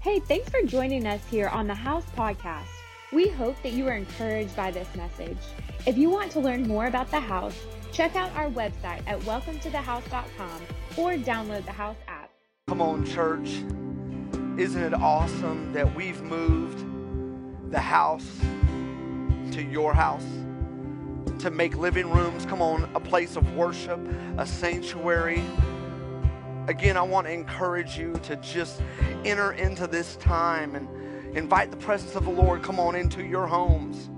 Hey, thanks for joining us here on the House Podcast. We hope that you are encouraged by this message. If you want to learn more about the house, check out our website at welcometothehouse.com or download the House app. Come on, church. Isn't it awesome that we've moved the house to your house? To make living rooms, come on, a place of worship, a sanctuary. Again, I want to encourage you to just enter into this time and invite the presence of the Lord, come on, into your homes.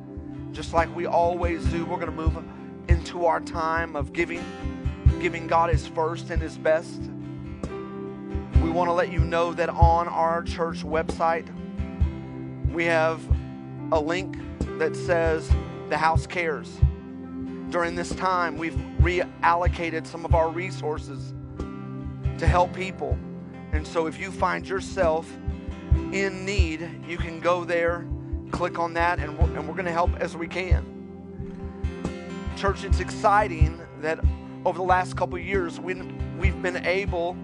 Just like we always do, we're going to move into our time of giving, giving God His first and His best. We want to let you know that on our church website, we have a link that says the house cares. During this time, we've reallocated some of our resources to help people. And so if you find yourself in need, you can go there, click on that, and we're, and we're going to help as we can. Church, it's exciting that over the last couple years, we, we've been able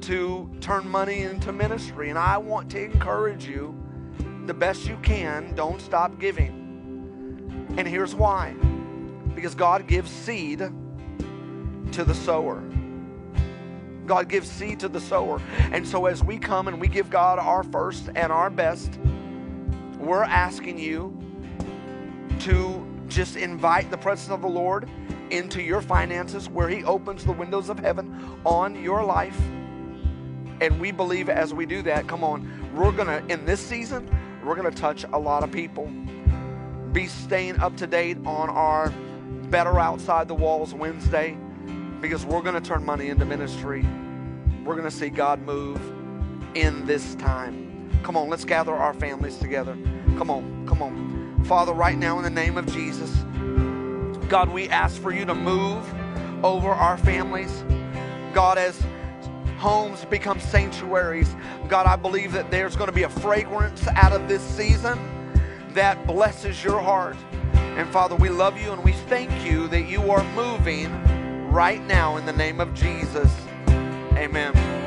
to turn money into ministry. And I want to encourage you the best you can, don't stop giving. And here's why because God gives seed to the sower. God gives seed to the sower. And so as we come and we give God our first and our best, we're asking you to just invite the presence of the Lord into your finances where He opens the windows of heaven on your life. And we believe as we do that, come on, we're going to, in this season, we're going to touch a lot of people. Be staying up to date on our Better Outside the Walls Wednesday because we're going to turn money into ministry. We're going to see God move in this time. Come on, let's gather our families together. Come on, come on. Father, right now in the name of Jesus, God, we ask for you to move over our families. God, as homes become sanctuaries, God, I believe that there's going to be a fragrance out of this season that blesses your heart. And Father, we love you and we thank you that you are moving right now in the name of Jesus. Amen.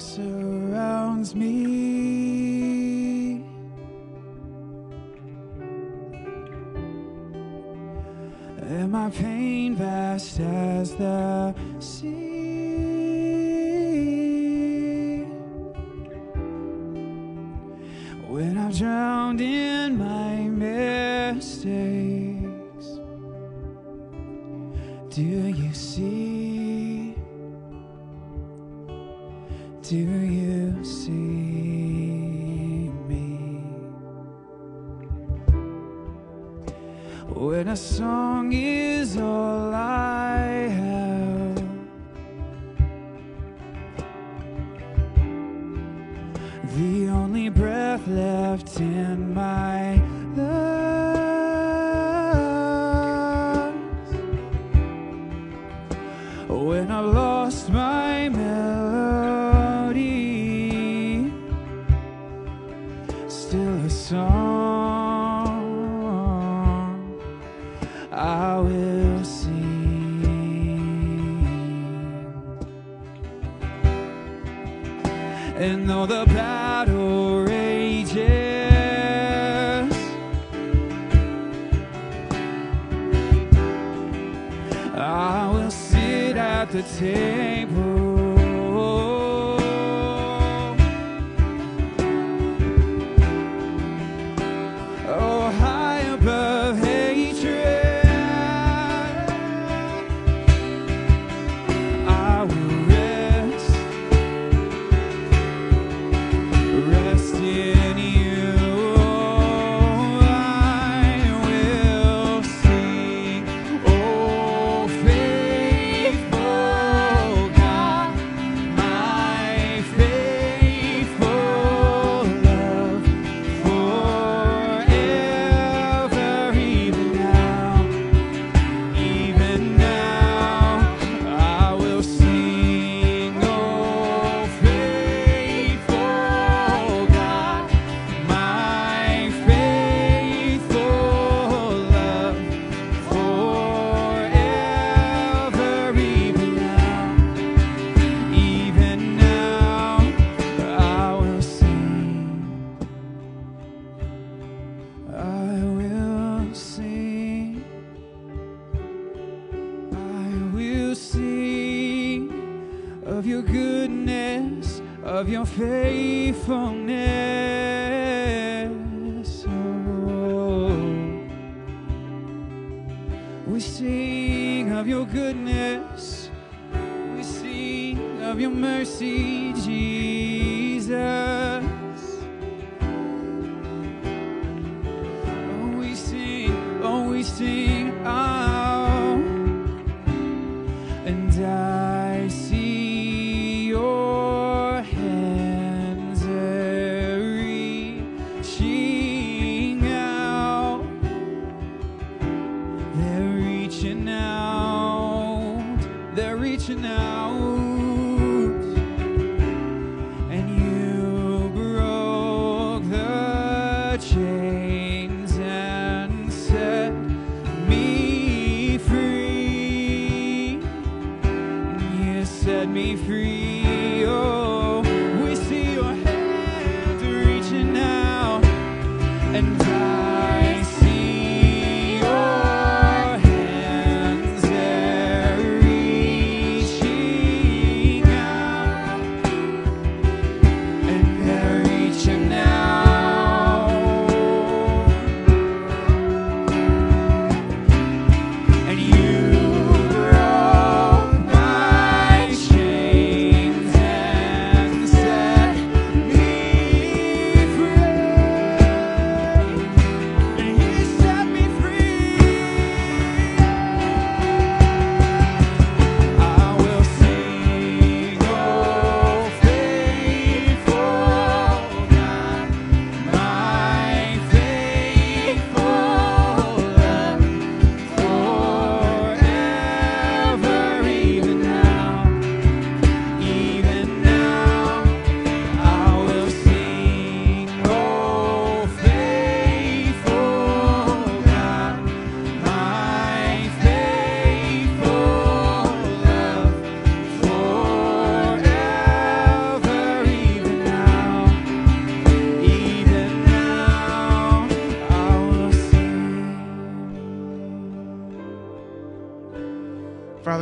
Surrounds me. And my pain vast as the sea. the table. faithful set me free. Oh.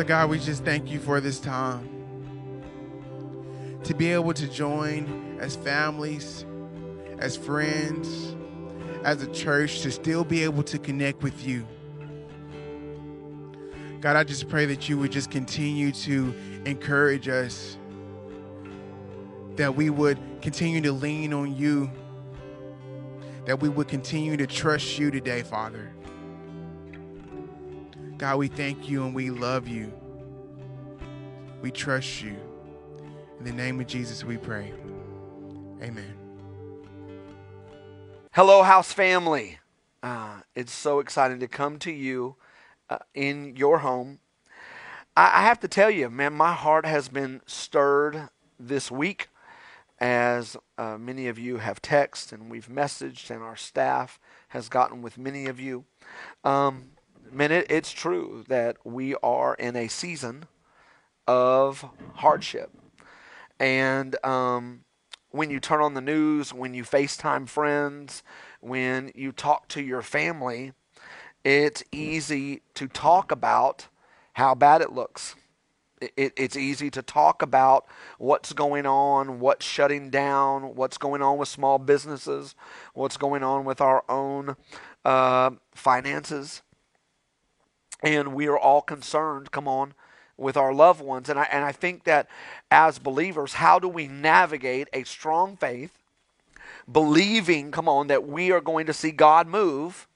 God, we just thank you for this time to be able to join as families, as friends, as a church, to still be able to connect with you. God, I just pray that you would just continue to encourage us, that we would continue to lean on you, that we would continue to trust you today, Father. God, we thank you and we love you. We trust you. In the name of Jesus, we pray. Amen. Hello, house family. Uh, it's so exciting to come to you uh, in your home. I, I have to tell you, man, my heart has been stirred this week as uh, many of you have texted and we've messaged, and our staff has gotten with many of you. Um, man, it, it's true that we are in a season of hardship. And um, when you turn on the news, when you FaceTime friends, when you talk to your family, it's easy to talk about how bad it looks. It, it's easy to talk about what's going on, what's shutting down, what's going on with small businesses, what's going on with our own uh, finances. And we are all concerned, come on, with our loved ones. And I, and I think that as believers, how do we navigate a strong faith, believing, come on, that we are going to see God move,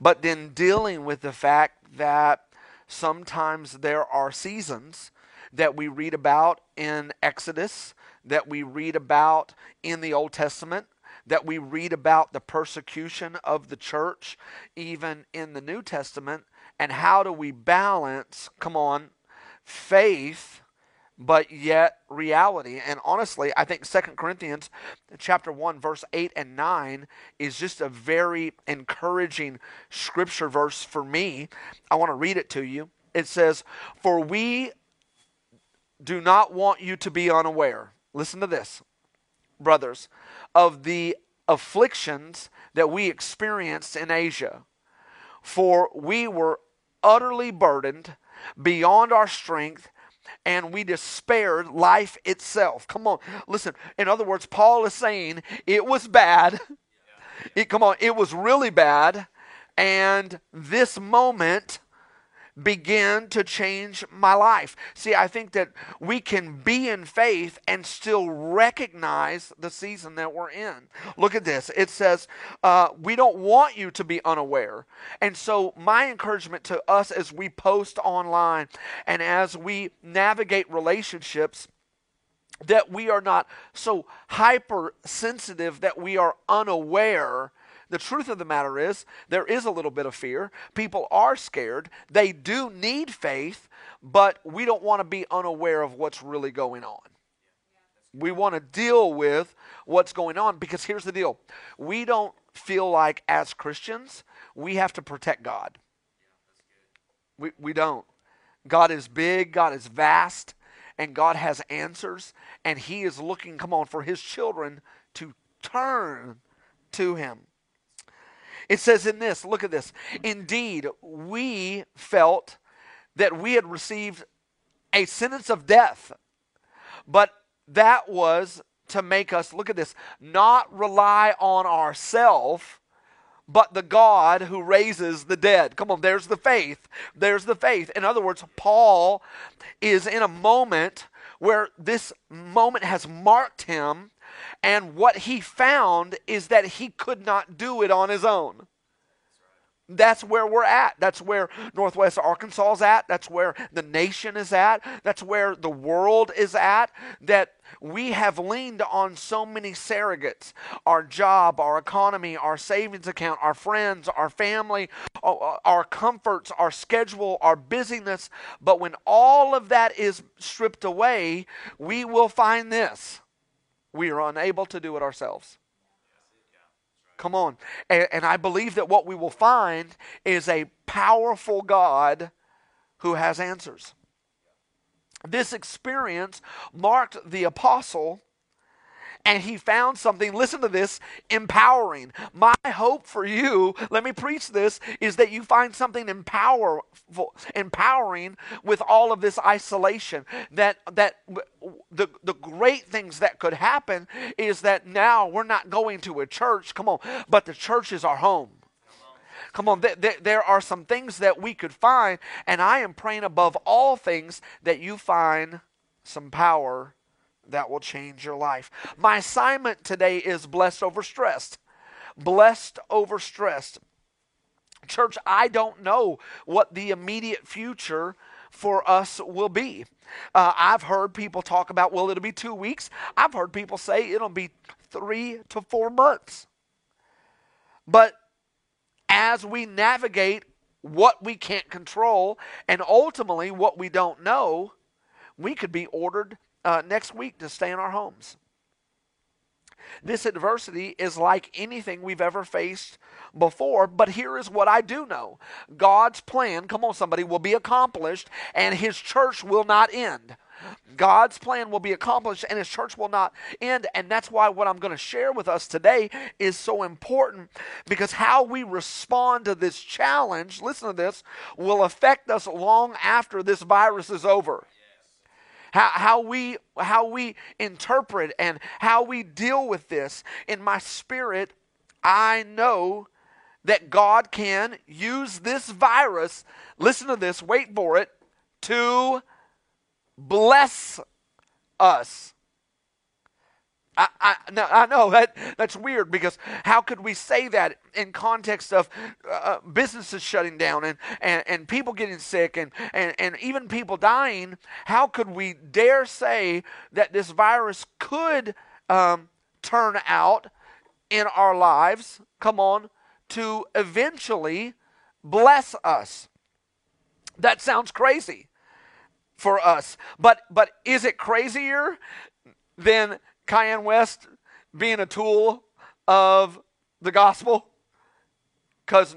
but then dealing with the fact that sometimes there are seasons that we read about in Exodus, that we read about in the Old Testament, that we read about the persecution of the church, even in the New Testament, and how do we balance, come on, faith but yet reality? And honestly i think Second corinthians chapter 1 verse 8 and 9 is just a very encouraging scripture verse for me. I want to read it to you. It says for we do not want you to be unaware listen to this brothers of the afflictions that we experienced in asia. For we were utterly burdened beyond our strength and we despaired life itself. Come on, listen. In other words, Paul is saying it was bad. It, come on, it was really bad. And this moment begin to change my life. See, I think that we can be in faith and still recognize the season that we're in. Look at this. It says, uh, We don't want you to be unaware. And so, my encouragement to us as we post online and as we navigate relationships that we are not so hypersensitive that we are unaware the truth of the matter is, there is a little bit of fear. People are scared. They do need faith, but we don't want to be unaware of what's really going on. We want to deal with what's going on because here's the deal we don't feel like, as Christians, we have to protect God. We, we don't. God is big, God is vast, and God has answers, and He is looking, come on, for His children to turn to Him. It says in this, look at this. Indeed, we felt that we had received a sentence of death, but that was to make us, look at this, not rely on ourselves, but the God who raises the dead. Come on, there's the faith. There's the faith. In other words, Paul is in a moment where this moment has marked him and what he found is that he could not do it on his own. That's where we're at. That's where Northwest Arkansas is at. That's where the nation is at. That's where the world is at. That we have leaned on so many surrogates our job, our economy, our savings account, our friends, our family, our comforts, our schedule, our busyness. But when all of that is stripped away, we will find this we are unable to do it ourselves. Come on. And, and, I believe that what we will find is a powerful God who has answers. This experience marked the apostle and he found something, listen to this, empowering. My hope for you, let me preach this, is that you find something empowerful, empowering with all of this isolation. That that the, the great things that could happen is that now we're not going to a church, come on, but the church is our home. Come on, th- th- there are some things that we could find, and I am praying above all things that you find some power that will change your life. My assignment today is blessed over stressed. Blessed over stressed. Church, I don't know what the immediate future for us will be. Uh, I've heard people talk about, well, it'll be two weeks. I've heard people say it'll be three to four months. But as we navigate what we can't control and ultimately what we don't know, we could be ordered uh, next week to stay in our homes. This adversity is like anything we've ever faced before, but here is what I do know God's plan, come on, somebody, will be accomplished, and His church will not end. God's plan will be accomplished and his church will not end. And that's why what I'm going to share with us today is so important because how we respond to this challenge, listen to this, will affect us long after this virus is over how, how we how we interpret and how we deal with this. In my spirit i know that god can use this virus listen to this wait for it to bless us I, I, now, I know that that's weird because how could we say that in context of uh, uh, businesses shutting down and, and, and people getting sick and, and, and even people dying? How could we dare say that this virus could um, turn out in our lives, come on, to eventually bless us? That sounds crazy for us. But but is it crazier than Kanye West being a tool of the gospel? Because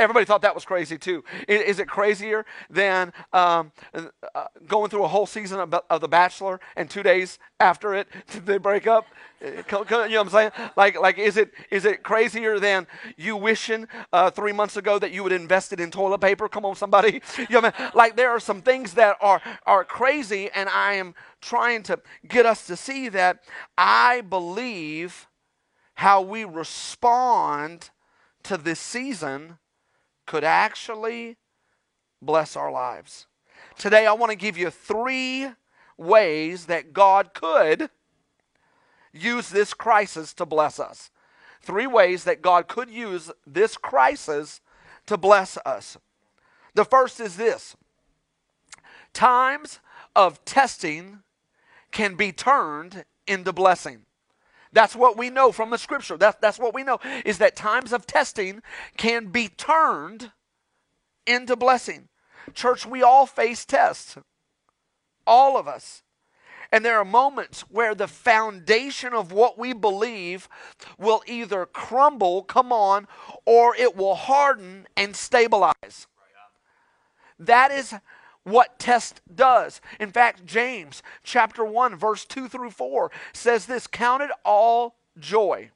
everybody thought that was crazy too. Is, is it crazier than um, uh, going through a whole season of, of, The Bachelor and two days after it they break up? You know what I'm saying? Like, like is it is it crazier than you wishing uh, three months ago that you would invested in toilet paper? Come on, somebody. You know I mean? Like there are some things that are are crazy, and I am trying to get us to see that I believe how we respond to this season could actually bless our lives. Today, I want to give you three ways that God could use this crisis to bless us. Three ways that God could use this crisis to bless us. The first is this times of testing can be turned into blessing. That's what we know from the scripture. That's, that's what we know is that times of testing can be turned into blessing. Church, we all face tests. All of us. And there are moments where the foundation of what we believe will either crumble, come on, or it will harden and stabilize. That is what test does. In fact, James chapter 1 verse 2 through 4 says this, count it all joy.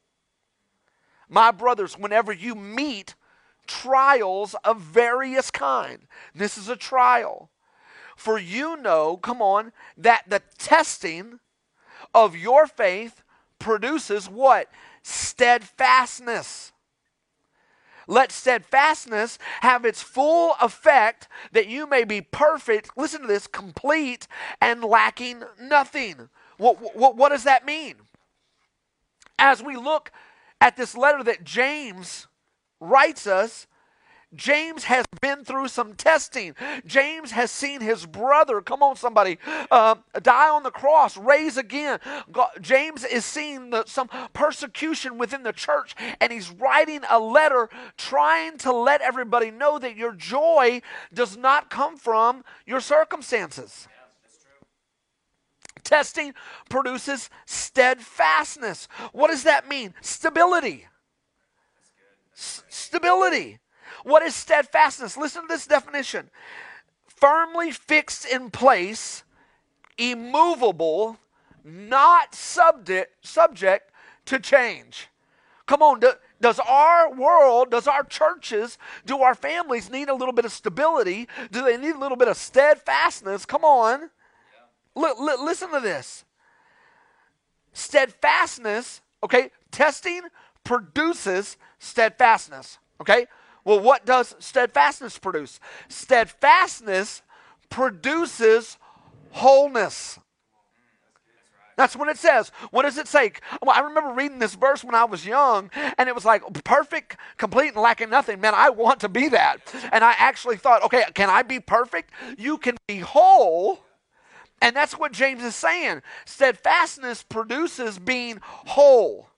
My brothers, whenever you meet trials of various kind. This is a trial. For you know, come on, that the testing of your faith produces what? Steadfastness. Let steadfastness have its full effect that you may be perfect, listen to this, complete and lacking nothing. What, what, what does that mean? As we look at this letter that James writes us, James has been through some testing. James has seen his brother, come on, somebody, uh, die on the cross, raise again. God, James is seeing the, some persecution within the church, and he's writing a letter trying to let everybody know that your joy does not come from your circumstances. Testing produces steadfastness. What does that mean? Stability. S- stability. What is steadfastness? Listen to this definition firmly fixed in place, immovable, not subject, subject to change. Come on, do, does our world, does our churches, do our families need a little bit of stability? Do they need a little bit of steadfastness? Come on. Yeah. L- l- listen to this. Steadfastness, okay, testing produces steadfastness, okay? Well, what does steadfastness produce? Steadfastness produces wholeness. That's what it says. What does it say? Well, I remember reading this verse when I was young, and it was like perfect, complete, and lacking nothing. Man, I want to be that. And I actually thought, okay, can I be perfect? You can be whole. And that's what James is saying. Steadfastness produces being whole.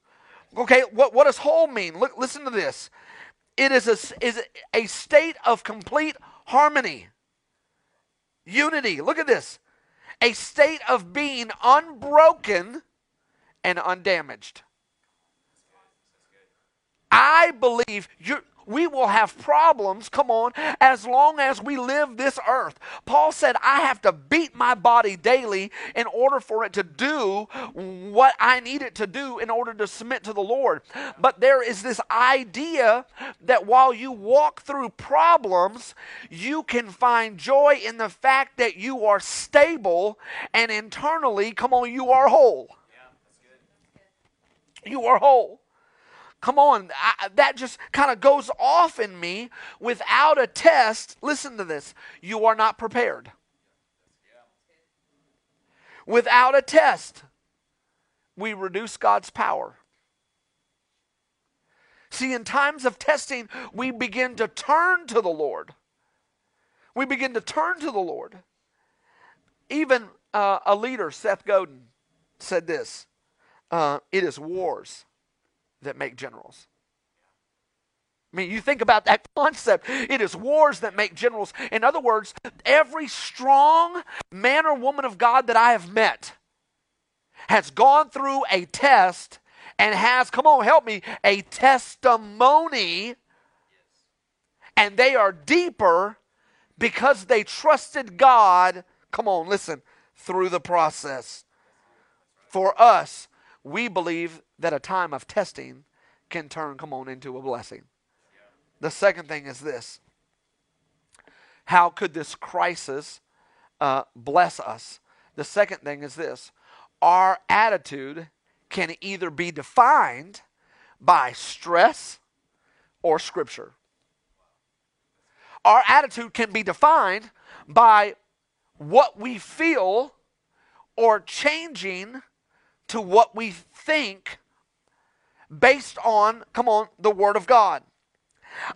Okay, what, what does whole mean? Look, listen to this. It is a, is a state of complete harmony, unity. Look at this a state of being unbroken and undamaged. I believe you we will have problems, come on, as long as we live this earth. Paul said, I have to beat my body daily in order for it to do what I need it to do in order to submit to the Lord. But there is this idea that while you walk through problems, you can find joy in the fact that you are stable and internally, come on, you are whole. Yeah, that's good. You are whole. Come on, I, that just kind of goes off in me without a test. Listen to this you are not prepared. Without a test, we reduce God's power. See, in times of testing, we begin to turn to the Lord. We begin to turn to the Lord. Even uh, a leader, Seth Godin, said this uh, It is wars that make generals. I mean, you think about that concept. It is wars that make generals. In other words, every strong man or woman of God that I have met has gone through a test and has, come on, help me, a testimony. And they are deeper because they trusted God, come on, listen, through the process. For us, we believe that a time of testing can turn, come on, into a blessing. The second thing is this how could this crisis uh, bless us? The second thing is this our attitude can either be defined by stress or scripture. Our attitude can be defined by what we feel or changing to what we think based on, come on, the Word of God.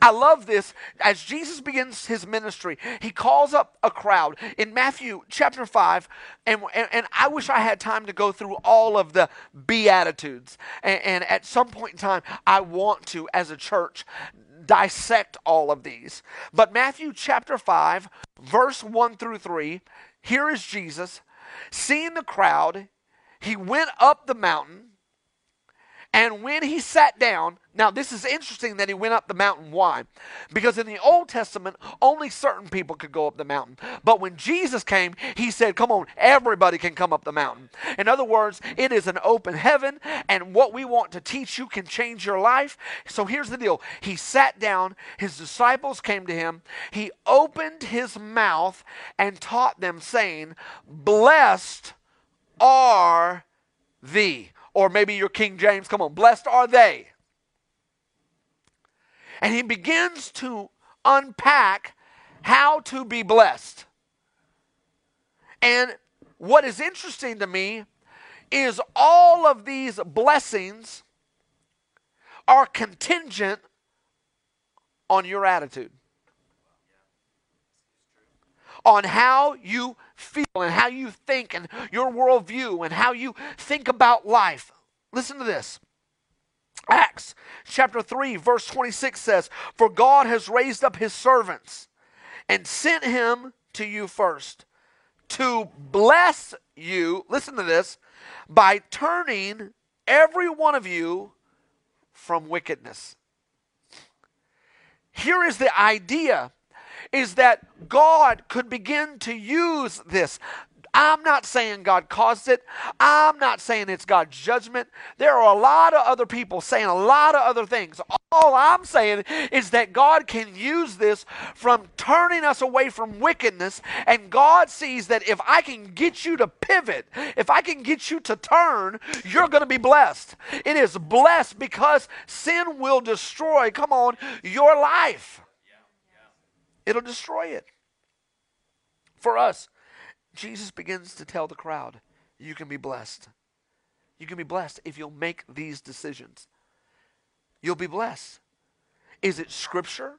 I love this. As Jesus begins his ministry, he calls up a crowd in Matthew chapter 5. And, and, and I wish I had time to go through all of the Beatitudes. And, and at some point in time, I want to, as a church, dissect all of these. But Matthew chapter 5, verse 1 through 3, here is Jesus. Seeing the crowd, he went up the mountain and when he sat down, now this is interesting that he went up the mountain. Why? Because in the Old Testament, only certain people could go up the mountain. But when Jesus came, he said, Come on, everybody can come up the mountain. In other words, it is an open heaven, and what we want to teach you can change your life. So here's the deal He sat down, his disciples came to him, he opened his mouth and taught them, saying, Blessed are thee or maybe your King James, come on, blessed are they. And he begins to unpack how to be blessed. And what is interesting to me is all of these blessings are contingent on your attitude, on how you feel and how you think and your worldview and how you think about life. Listen to this. Acts chapter 3, verse 26 says, For God has raised up his servants and sent him to you first to bless you, listen to this, by turning every one of you from wickedness. Here is the idea is that God could begin to use this. I'm not saying God caused it. I'm not saying it's God's judgment. There are a lot of other people saying a lot of other things. All I'm saying is that God can use this from turning us away from wickedness, and God sees that if I can get you to pivot, if I can get you to turn, you're going to be blessed. It is blessed because sin will destroy, come on, your life it'll destroy it. For us, Jesus begins to tell the crowd, you can be blessed. You can be blessed if you'll make these decisions. You'll be blessed. Is it scripture?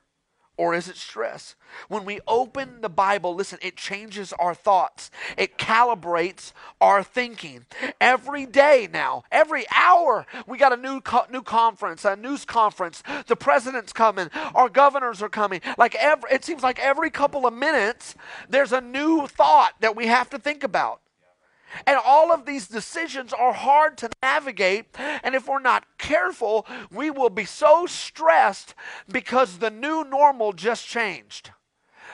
Or is it stress? When we open the Bible, listen, it changes our thoughts, it calibrates our thinking. Every day now, every hour, we got a new co- new conference, a news conference. The president's coming, our governors are coming. Like every, it seems like every couple of minutes, there's a new thought that we have to think about. And all of these decisions are hard to navigate. And if we're not careful, we will be so stressed because the new normal just changed.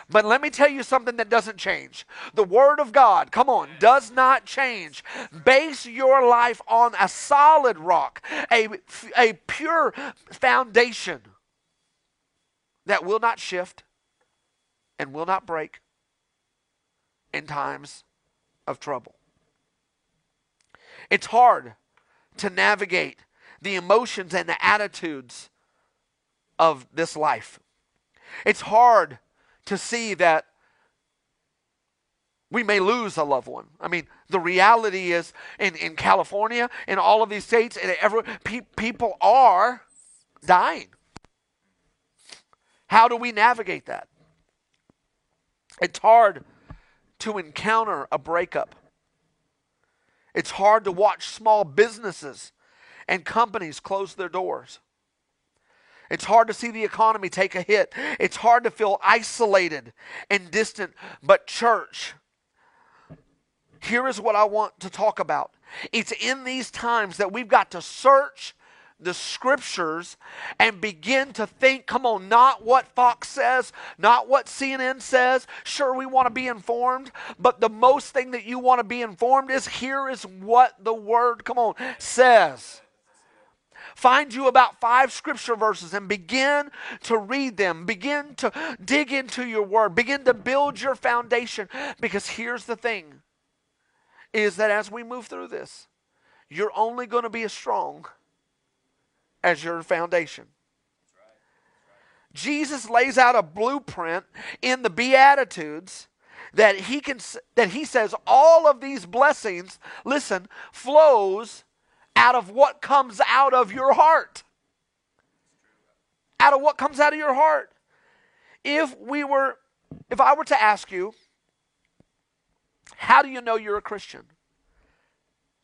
But let me tell you something that doesn't change. The Word of God, come on, does not change. Base your life on a solid rock, a, a pure foundation that will not shift and will not break in times of trouble. It's hard to navigate the emotions and the attitudes of this life. It's hard to see that we may lose a loved one. I mean, the reality is in, in California, in all of these states, and every, pe- people are dying. How do we navigate that? It's hard to encounter a breakup. It's hard to watch small businesses and companies close their doors. It's hard to see the economy take a hit. It's hard to feel isolated and distant. But, church, here is what I want to talk about. It's in these times that we've got to search the scriptures and begin to think come on, not what Fox says, not what CNN says. Sure, we want to be informed, but the most thing that you want to be informed is here is what the word, come on, says. Find you about five scripture verses and begin to read them. Begin to dig into your word. Begin to build your foundation. Because here's the thing is that as we move through this, you're only going to be as strong as your foundation. Jesus lays out a blueprint in the Beatitudes that he can that he says all of these blessings, listen, flows out of what comes out of your heart. Out of what comes out of your heart. If we were if I were to ask you, how do you know you're a Christian?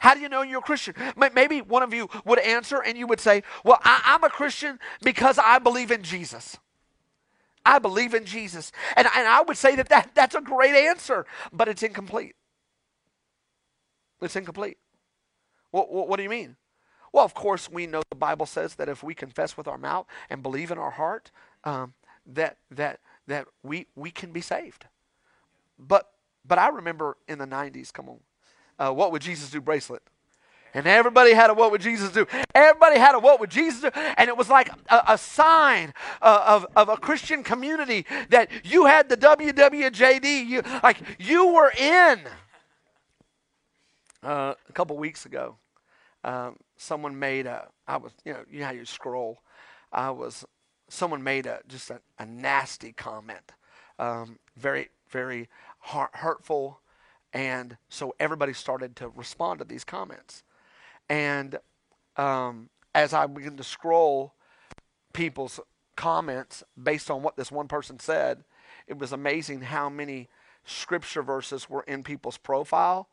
How do you know you're a Christian? Maybe one of you would answer and you would say, Well, I, am a Christian because I believe in Jesus. I believe in Jesus. And, and I would say that, that that's a great answer, but it's incomplete. It's incomplete. What, what, what do you mean? Well, of course, we know the Bible says that if we confess with our mouth and believe in our heart, um, that that that we we can be saved. But but I remember in the '90s. Come on, What Would Jesus Do bracelet. And everybody had a what would Jesus do? Everybody had a what would Jesus do? And it was like a, a sign uh, of, of a Christian community that you had the WWJD. You, like you were in. Uh, a couple weeks ago, um, someone made a, I was, you know, you know how you scroll. I was, someone made a, just a, a nasty comment. Um, very, very hurtful and so everybody started to respond to these comments. And um, as I began to scroll people's comments based on what this one person said, it was amazing how many scripture verses were in people's profile,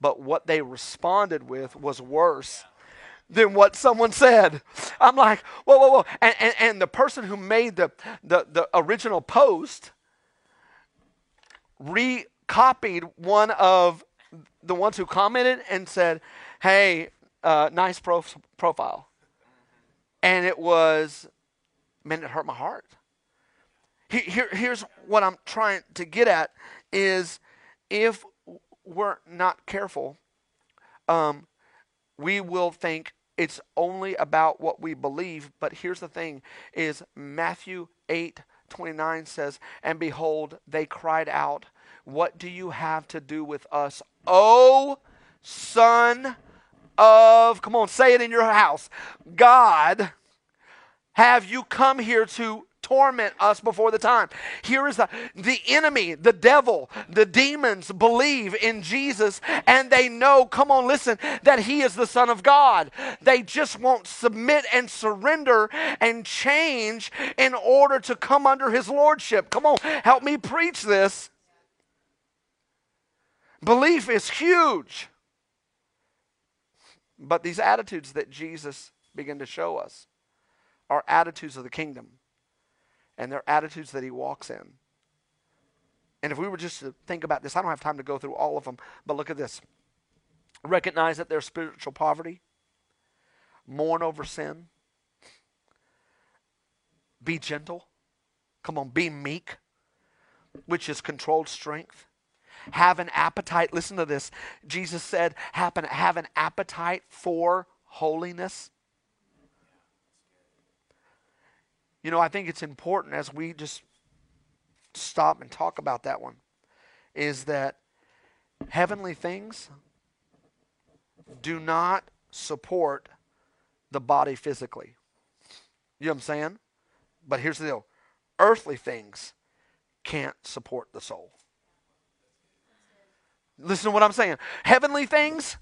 but what they responded with was worse than what someone said. I'm like, whoa, whoa, whoa. And, and, and the person who made the, the, the original post re copied one of the ones who commented and said, "Hey, uh, nice prof- profile," and it was, man, it hurt my heart. Here, here's what I'm trying to get at: is if we're not careful, um, we will think it's only about what we believe. But here's the thing: is Matthew eight twenty nine says, "And behold, they cried out." What do you have to do with us, O Son of, come on, say it in your house, God, have you come here to torment us before the time. Here is the the enemy, the devil, the demons believe in Jesus and they know, come on, listen, that he is the Son of God. They just won't submit and surrender and change in order to come under his lordship. Come on, help me preach this. Belief is huge. But these attitudes that Jesus began to show us are attitudes of the kingdom. And they're attitudes that he walks in. And if we were just to think about this, I don't have time to go through all of them, but look at this. Recognize that there's spiritual poverty, mourn over sin, be gentle. Come on, be meek, which is controlled strength. Have an appetite. Listen to this. Jesus said, have an, have an appetite for holiness. You know, I think it's important as we just stop and talk about that one is that heavenly things do not support the body physically. You know what I'm saying? But here's the deal earthly things can't support the soul. Listen to what I'm saying. Heavenly things,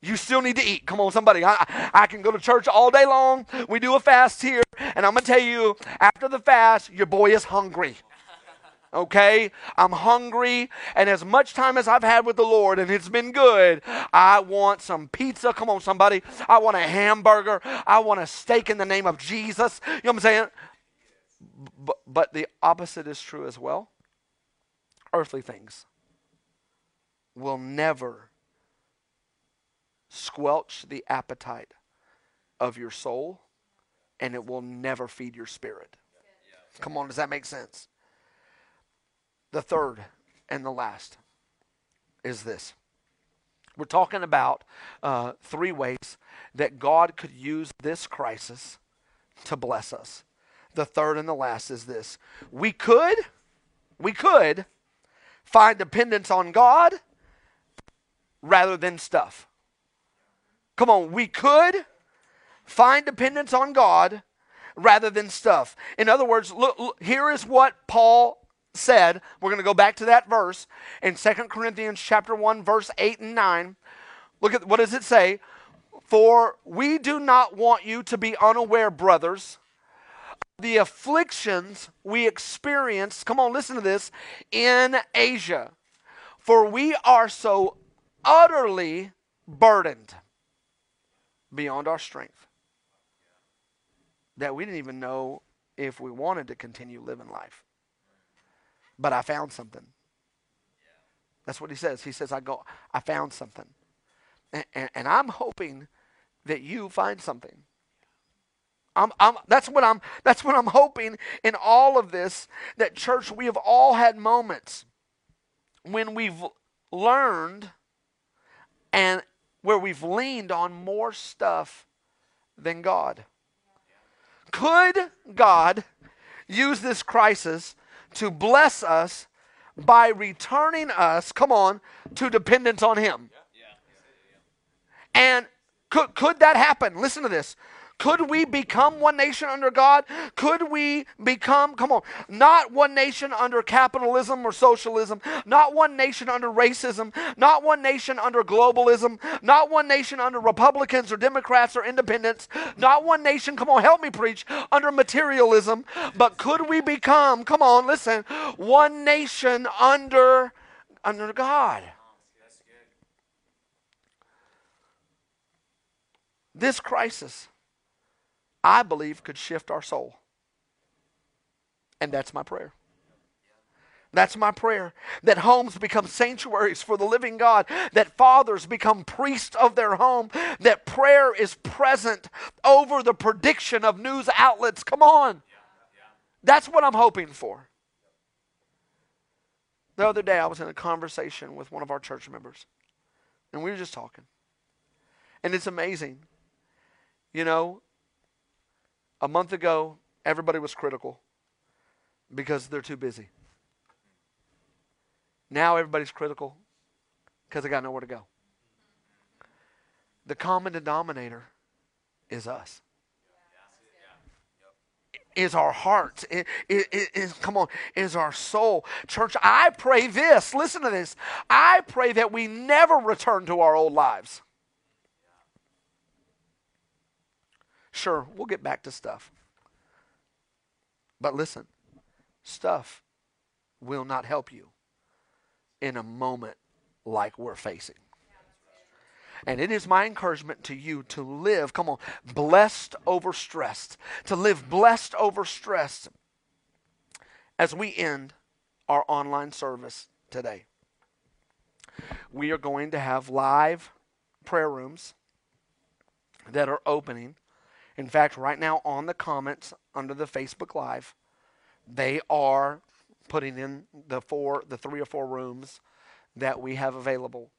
you still need to eat. Come on, somebody. I, I can go to church all day long. We do a fast here, and I'm going to tell you after the fast, your boy is hungry okay? I'm hungry, and as much time as I've had with the Lord, and it's been good, I want some pizza. Come on, somebody. I want a hamburger. I want a steak in the name of Jesus. You know what I'm saying? But, but the opposite is true as well. Earthly things will never squelch the appetite of your soul, and it will never feed your spirit. Come on, does that make sense? The third and the last is this. We're talking about uh, three ways that God could use this crisis to bless us. The third and the last is this. We could, we could find dependence on God rather than stuff. Come on, we could find dependence on God rather than stuff. In other words, look, look here is what Paul said, we're going to go back to that verse in Second Corinthians chapter 1 verse 8 and 9. Look at what does it say? For we do not want you to be unaware, brothers, the afflictions we experienced, come on, listen to this, in Asia. For we are so utterly burdened beyond our strength that we didn't even know if we wanted to continue living life but I found something. That's what he says. He says, I go, I found something. And, and, and I'm hoping that you find something. I'm, I'm, that's what I'm that's what I'm hoping in all of this that church we have all had moments when we've learned and where we've leaned on more stuff than God. Could God use this crisis to bless us by returning us, come on, to dependence on Him. And could, could that happen? Listen to this. Could we become one nation under God? Could we become, come on, not one nation under capitalism or socialism, not one nation under racism, not one nation under globalism, not one nation under Republicans or Democrats or independents, not one nation, come on, help me preach, under materialism, but could we become, come on, listen, one nation under under God? This crisis I believe could shift our soul. And that's my prayer. That's my prayer. That homes become sanctuaries for the living God. That fathers become priests of their home. That prayer is present over the prediction of news outlets. Come on. That's what I'm hoping for. The other day, I was in a conversation with one of our church members, and we were just talking. And it's amazing. You know, a month ago, everybody was critical because they're too busy. Now everybody's critical because they got nowhere to go. The common denominator is us. is our heart. It, it, it is, come on, is our soul. Church, I pray this. Listen to this. I pray that we never return to our old lives. Sure, we'll get back to stuff. But listen, stuff will not help you in a moment like we're facing. And it is my encouragement to you to live, come on, blessed over stressed, to live blessed over stressed as we end our online service today. We are going to have live prayer rooms that are opening. In fact, right now on the comments under the Facebook Live, they are putting in the four, the three or four rooms that we have available.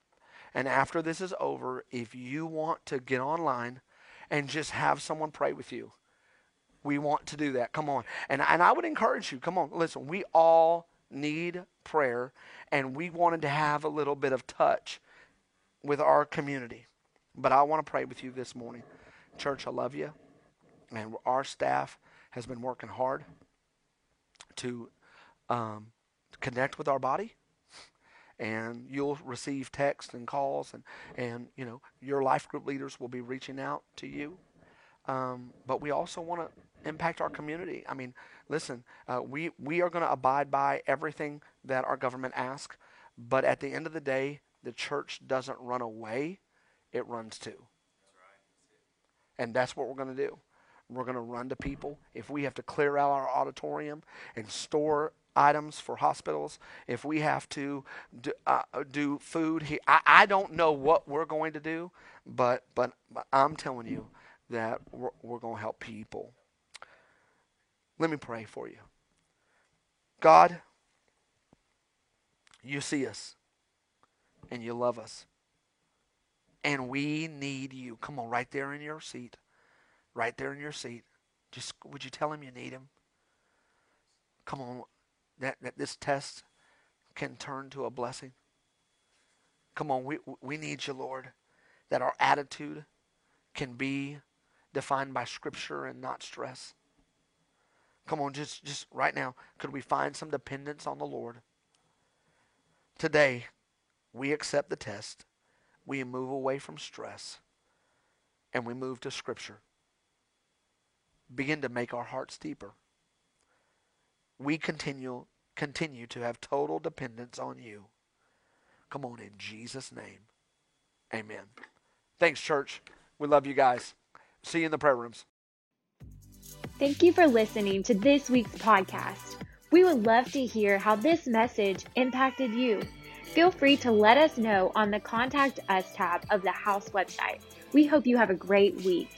And after this is over, if you want to get online and just have someone pray with you, we want to do that. Come on. And, and I would encourage you, come on, listen, we all need prayer, and we wanted to have a little bit of touch with our community. But I want to pray with you this morning. Church, I love you. And our staff has been working hard to um, connect with our body. And you'll receive texts and calls and and you know your life group leaders will be reaching out to you. Um, but we also want to impact our community. I mean listen uh, we we are going to abide by everything that our government asks but at the end of the day the church doesn't run away. It runs to. And that's what we're going to do we're going to run to people if we have to clear out our auditorium and store items for hospitals, if we have to do, uh, do food, he, I, I don't know what we're going to do, but but, but I'm telling you that we're, we're going to help people. Let me pray for you. God, you see us and you love us. And we need you. Come on, right there in your seat. Right there in your seat. Just would you tell him you need him? Come on, that, that this test can turn to a blessing? Come on, we, we need you, Lord, that our attitude can be defined by Scripture and not stress. Come on, just, just right now, could we find some dependence on the Lord? Today, we accept the test, we move away from stress, and we move to Scripture. Begin to make our hearts deeper we continue continue to have total dependence on you. Come on in Jesus name. Amen. Thanks church. We love you guys. See you in the prayer rooms. Thank you for listening to this week's podcast. We would love to hear how this message impacted you. Feel free to let us know on the Contact Us tab of the House website. We hope you have a great week.